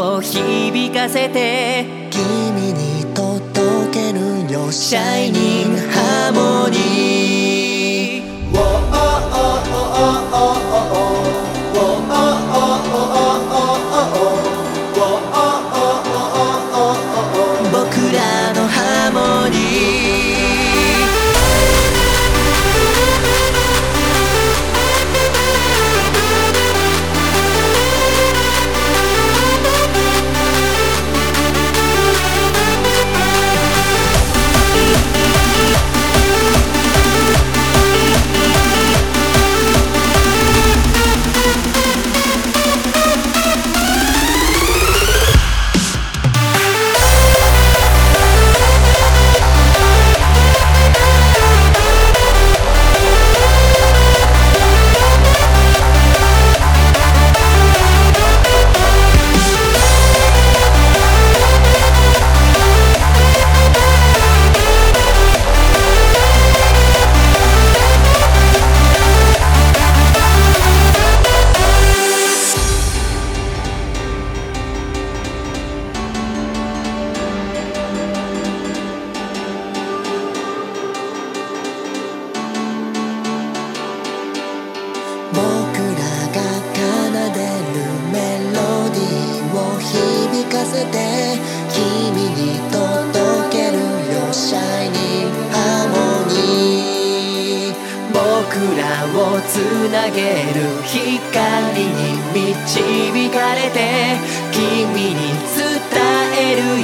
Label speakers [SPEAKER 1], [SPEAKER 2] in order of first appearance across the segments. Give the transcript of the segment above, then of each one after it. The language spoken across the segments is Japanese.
[SPEAKER 1] を響かせて。
[SPEAKER 2] 君に届けるよ
[SPEAKER 1] シャイニー。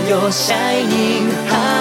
[SPEAKER 3] Your shining heart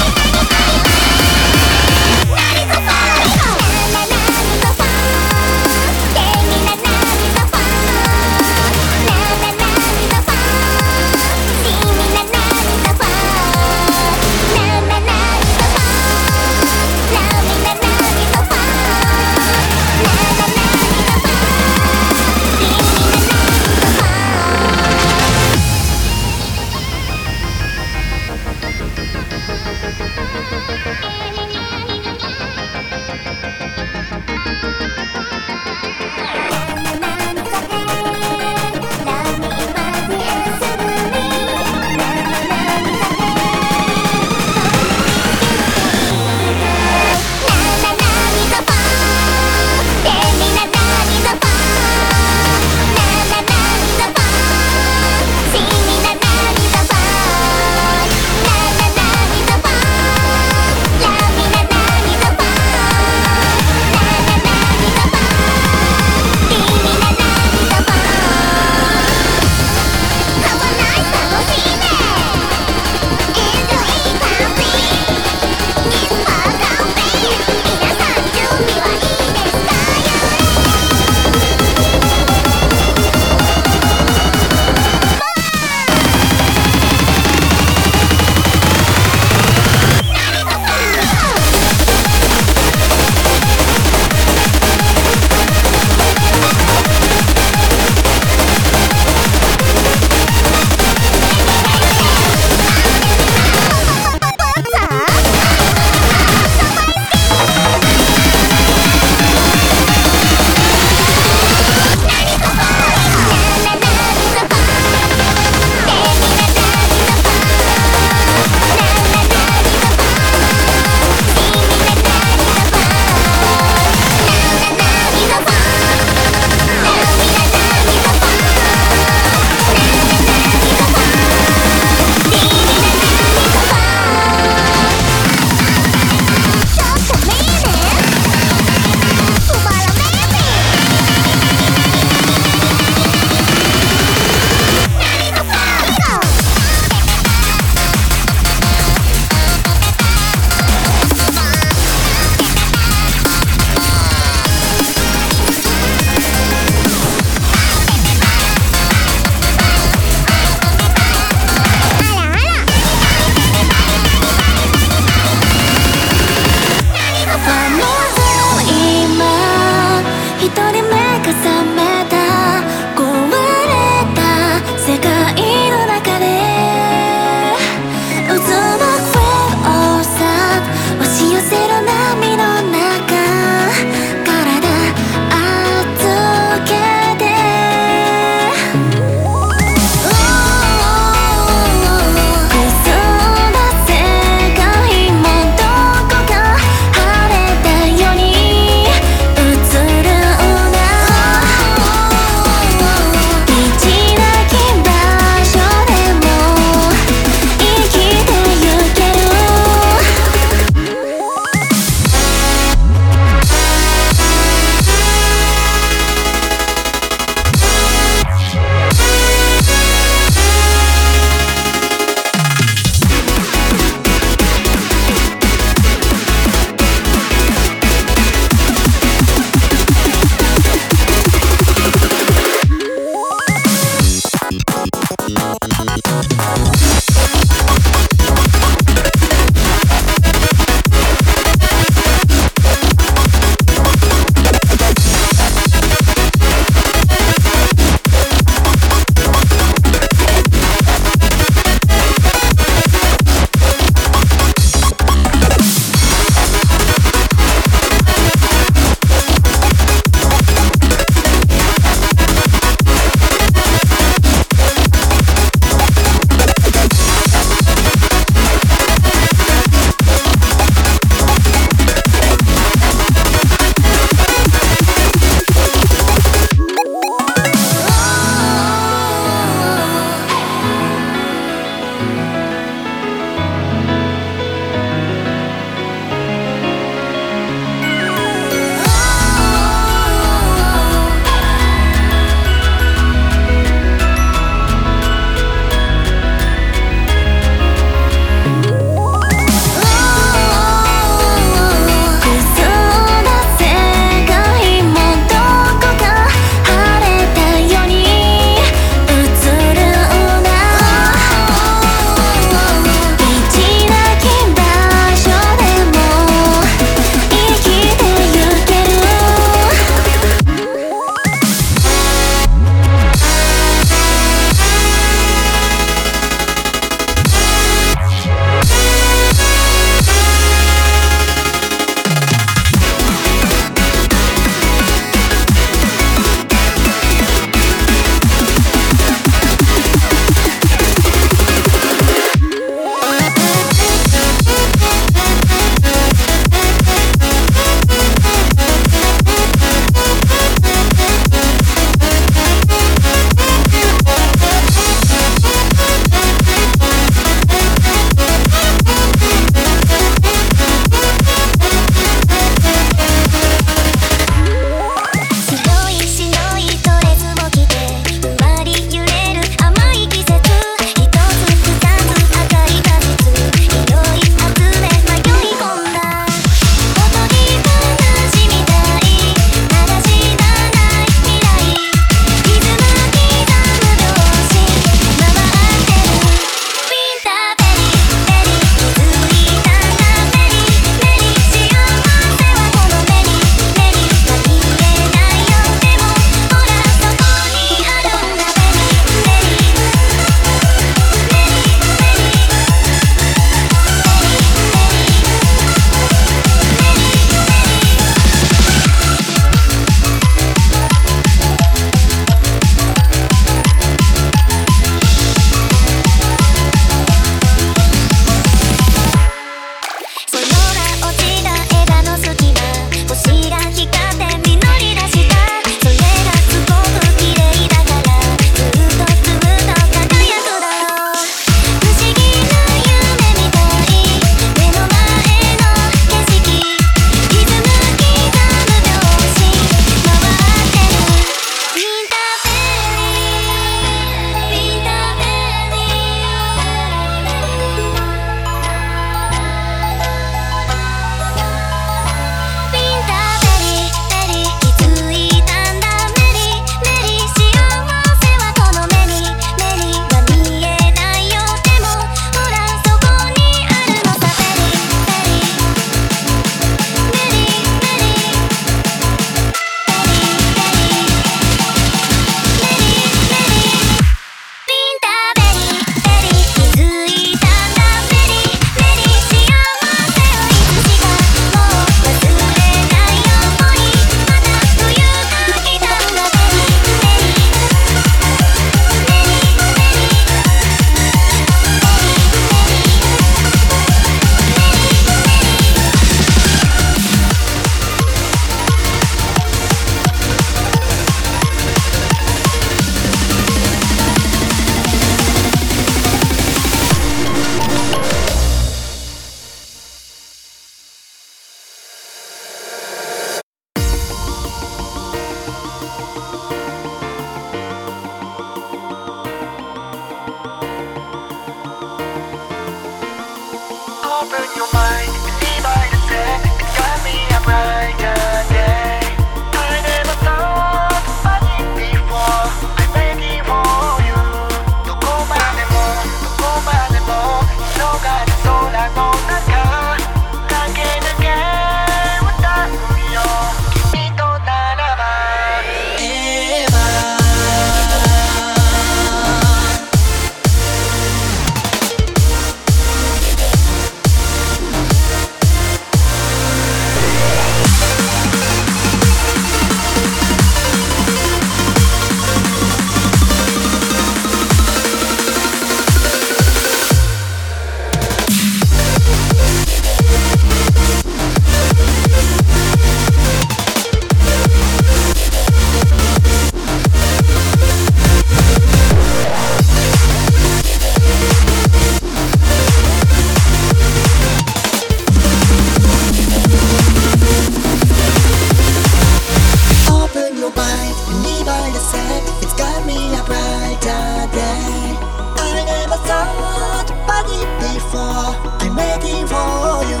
[SPEAKER 3] I'm making for you.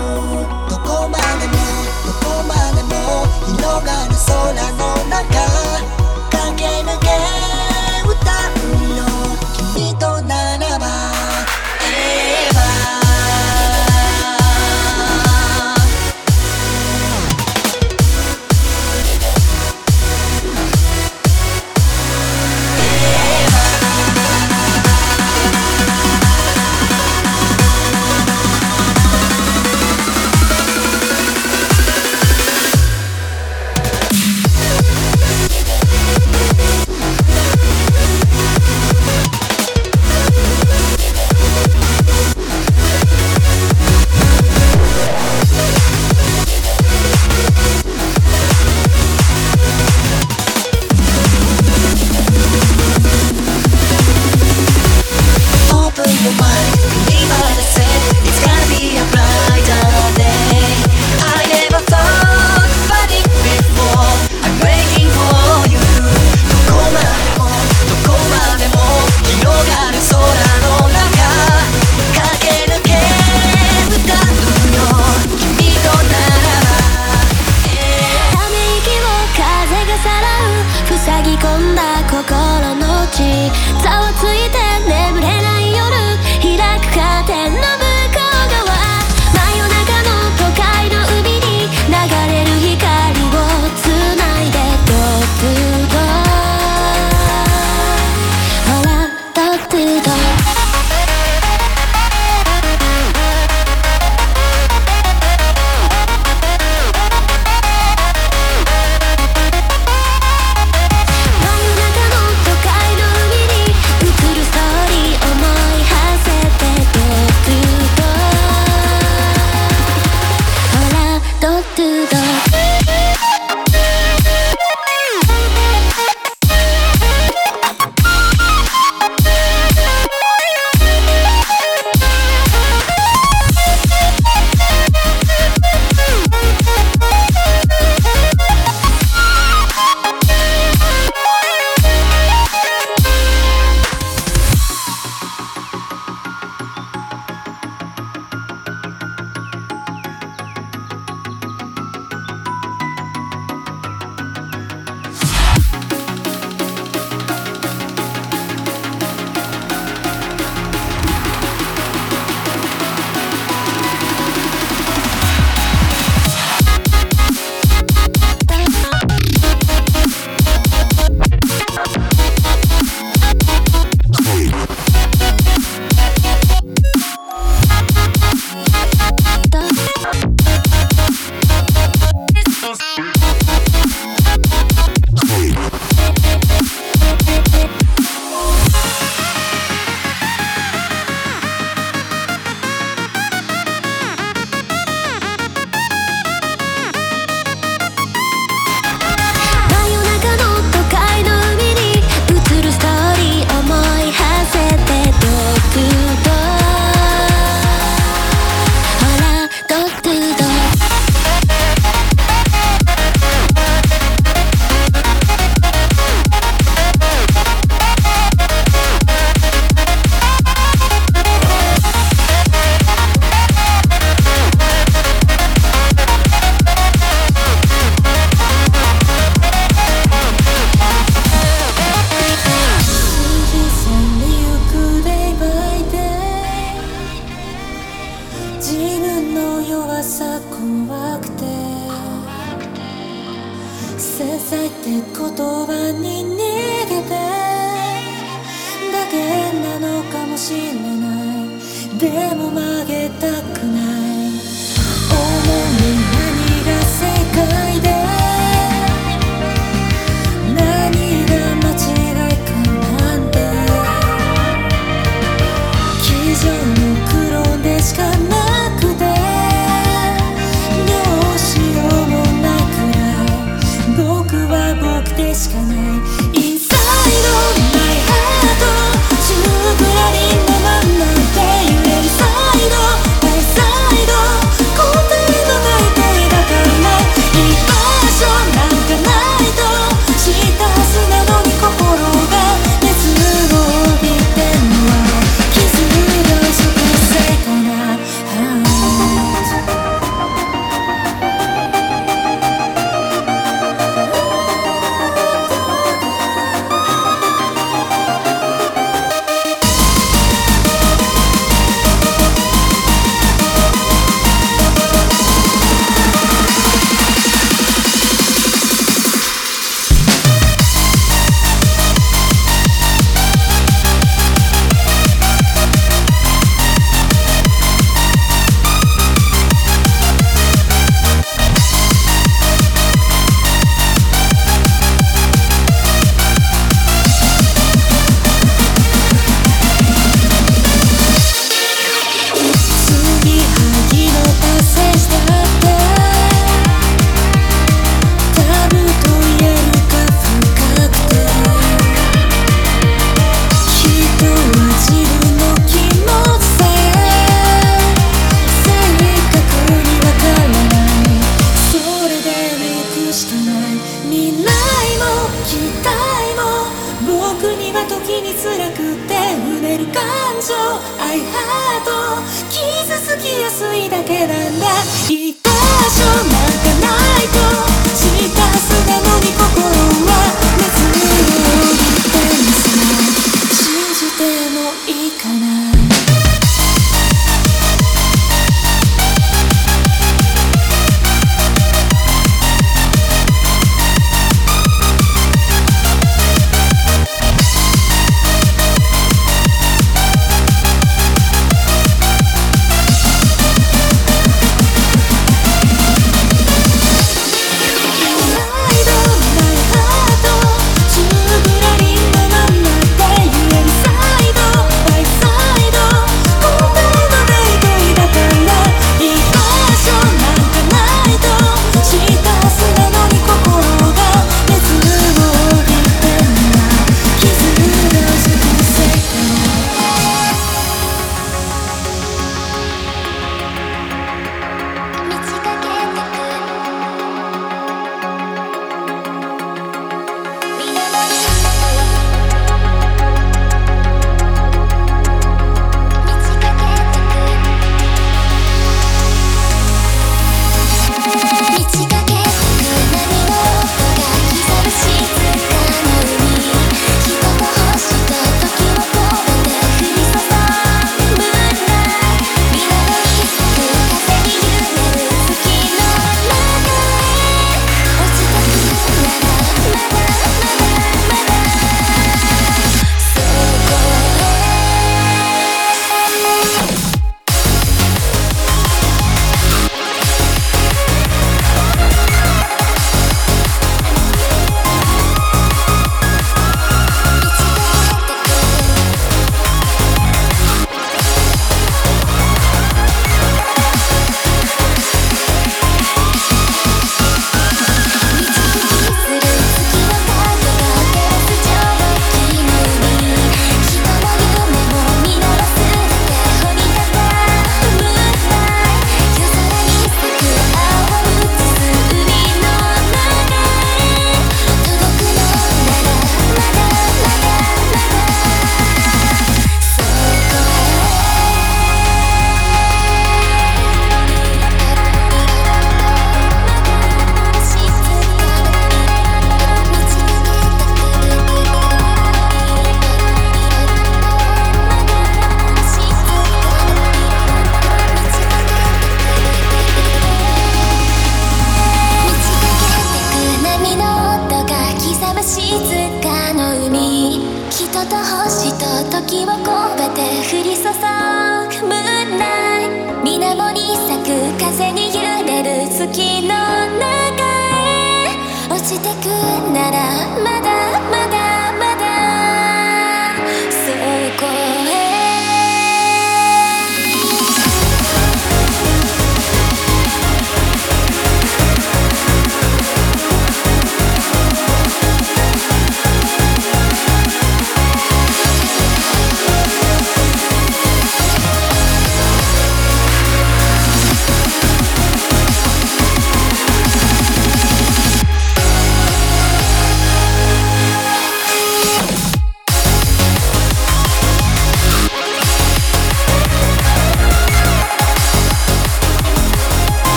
[SPEAKER 3] To come back and know, to come the soul, I. 繊細って言葉に逃げて。だけなのかもしれない。でも曲げたイハ傷つきやすいだけなんだ。